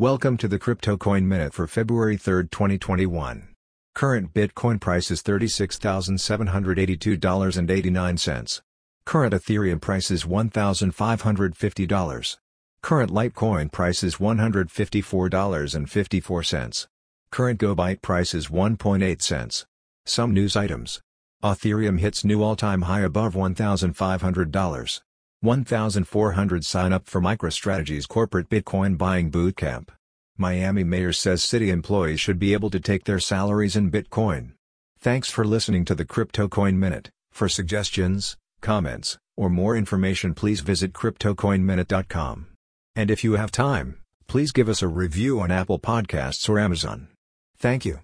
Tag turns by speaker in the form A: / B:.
A: Welcome to the Crypto Coin Minute for February 3, 2021. Current Bitcoin price is $36,782.89. Current Ethereum price is $1,550. Current Litecoin price is $154.54. Current GoByte price is 1.8 cents. Some news items. Ethereum hits new all-time high above $1,500. 1,400 sign up for MicroStrategy's corporate Bitcoin buying bootcamp. Miami mayor says city employees should be able to take their salaries in Bitcoin. Thanks for listening to the Crypto Coin Minute. For suggestions, comments, or more information please visit CryptoCoinMinute.com. And if you have time, please give us a review on Apple Podcasts or Amazon. Thank you.